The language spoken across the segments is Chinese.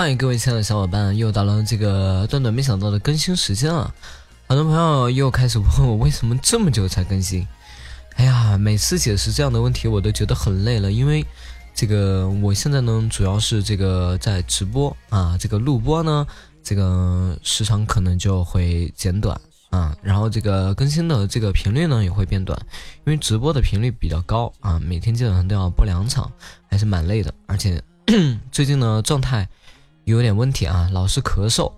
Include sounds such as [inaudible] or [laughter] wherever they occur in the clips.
嗨，各位亲爱的小伙伴，又到了这个段段没想到的更新时间了。很多朋友又开始问我为什么这么久才更新。哎呀，每次解释这样的问题我都觉得很累了，因为这个我现在呢主要是这个在直播啊，这个录播呢这个时长可能就会减短啊，然后这个更新的这个频率呢也会变短，因为直播的频率比较高啊，每天基本上都要播两场，还是蛮累的，而且 [coughs] 最近呢状态。有点问题啊，老是咳嗽。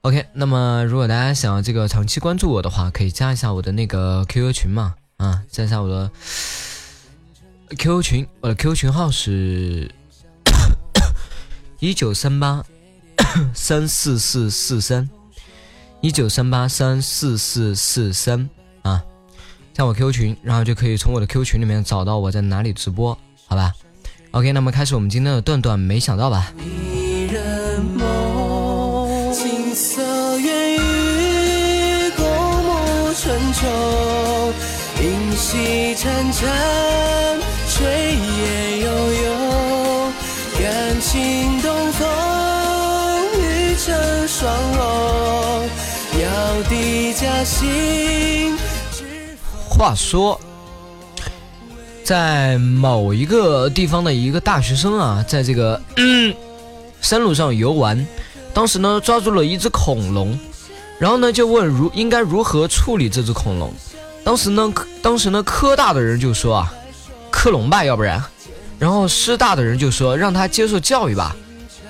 OK，那么如果大家想要这个长期关注我的话，可以加一下我的那个 QQ 群嘛，啊，加一下我的 QQ 群，我的 QQ 群号是 [coughs] 一九三八 [coughs] 三四四四三，一九三八三四四四三啊，加我 QQ 群，然后就可以从我的 QQ 群里面找到我在哪里直播，好吧？OK，那么开始我们今天的段段，没想到吧？影溪潺潺，炊烟悠悠，感情东风，玉成双龙，遥递佳兴。话说，在某一个地方的一个大学生啊，在这个山路上游玩。当时呢，抓住了一只恐龙，然后呢，就问如应该如何处理这只恐龙。当时呢，当时呢，科大的人就说啊，克隆吧，要不然。然后师大的人就说让他接受教育吧。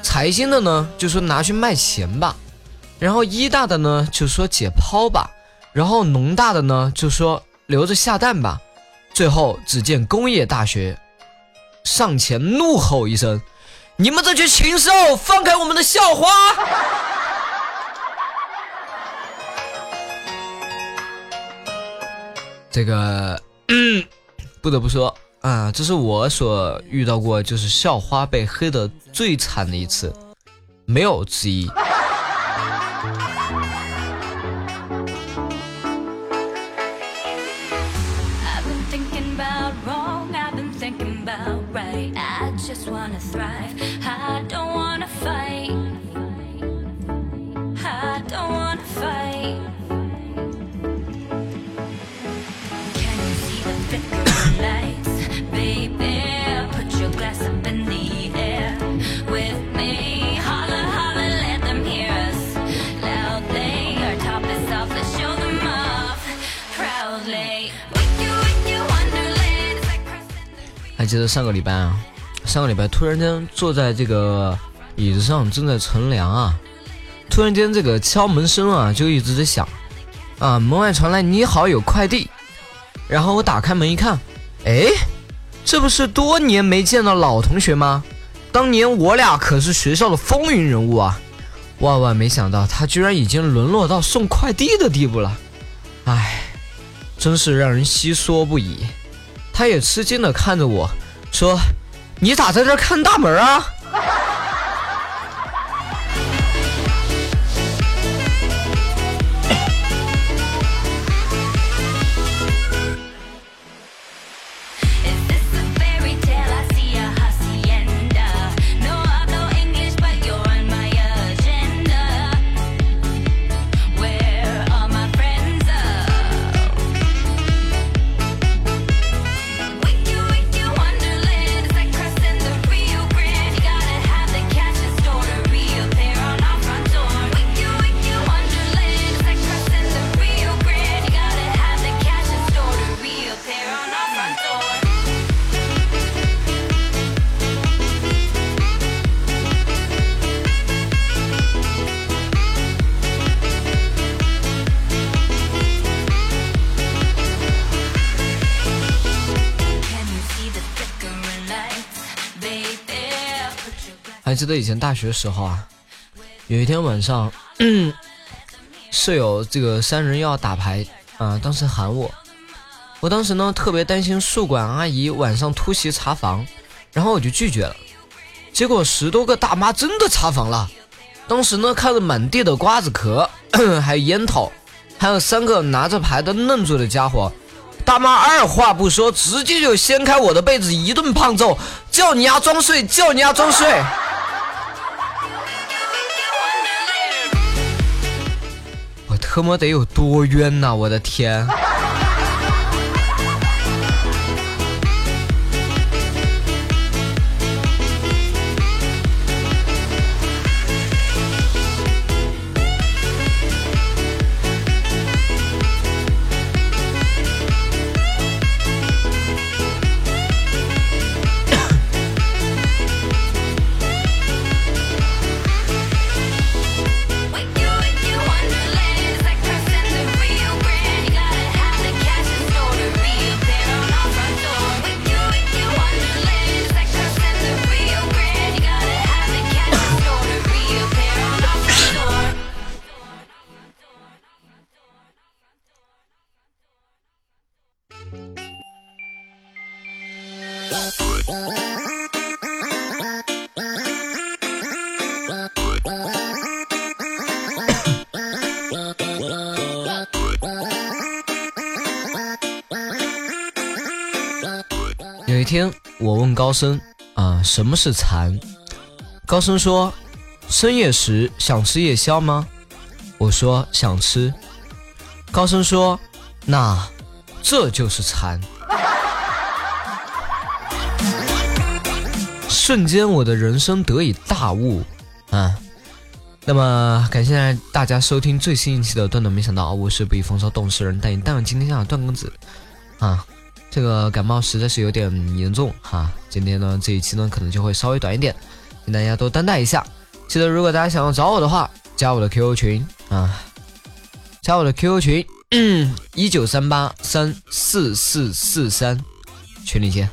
财经的呢就说拿去卖钱吧。然后医大的呢就说解剖吧。然后农大的呢就说留着下蛋吧。最后，只见工业大学上前怒吼一声。你们这群禽兽，放开我们的校花！这个，嗯，不得不说啊，这是我所遇到过就是校花被黑的最惨的一次，没有之一。还记得上个礼拜啊，上个礼拜突然间坐在这个椅子上正在乘凉啊，突然间这个敲门声啊就一直在响，啊门外传来你好有快递，然后我打开门一看，哎，这不是多年没见的老同学吗？当年我俩可是学校的风云人物啊，万万没想到他居然已经沦落到送快递的地步了，哎，真是让人唏嘘不已。他也吃惊的看着我说：“你咋在这看大门啊？”还记得以前大学时候啊，有一天晚上，[clears throat] 舍友这个三人要打牌啊，当时喊我，我当时呢特别担心宿管阿姨晚上突袭查房，然后我就拒绝了。结果十多个大妈真的查房了，当时呢看着满地的瓜子壳，[coughs] 还有烟头，还有三个拿着牌的愣住的家伙，大妈二话不说，直接就掀开我的被子一顿胖揍，叫你丫装睡，叫你丫装睡。特么得有多冤呐！我的天！有一天，我问高僧啊，什么是禅？高僧说，深夜时想吃夜宵吗？我说想吃。高僧说，那这就是禅。瞬间，我的人生得以大悟啊！那么，感谢大家收听最新一期的《段段没想到》，我是不以风骚动世人，但以但今天下的段公子啊。这个感冒实在是有点严重哈，今天呢这一期呢可能就会稍微短一点，请大家多担待一下。记得如果大家想要找我的话，加我的 QQ 群啊，加我的 QQ 群，一九三八三四四四三，群里见。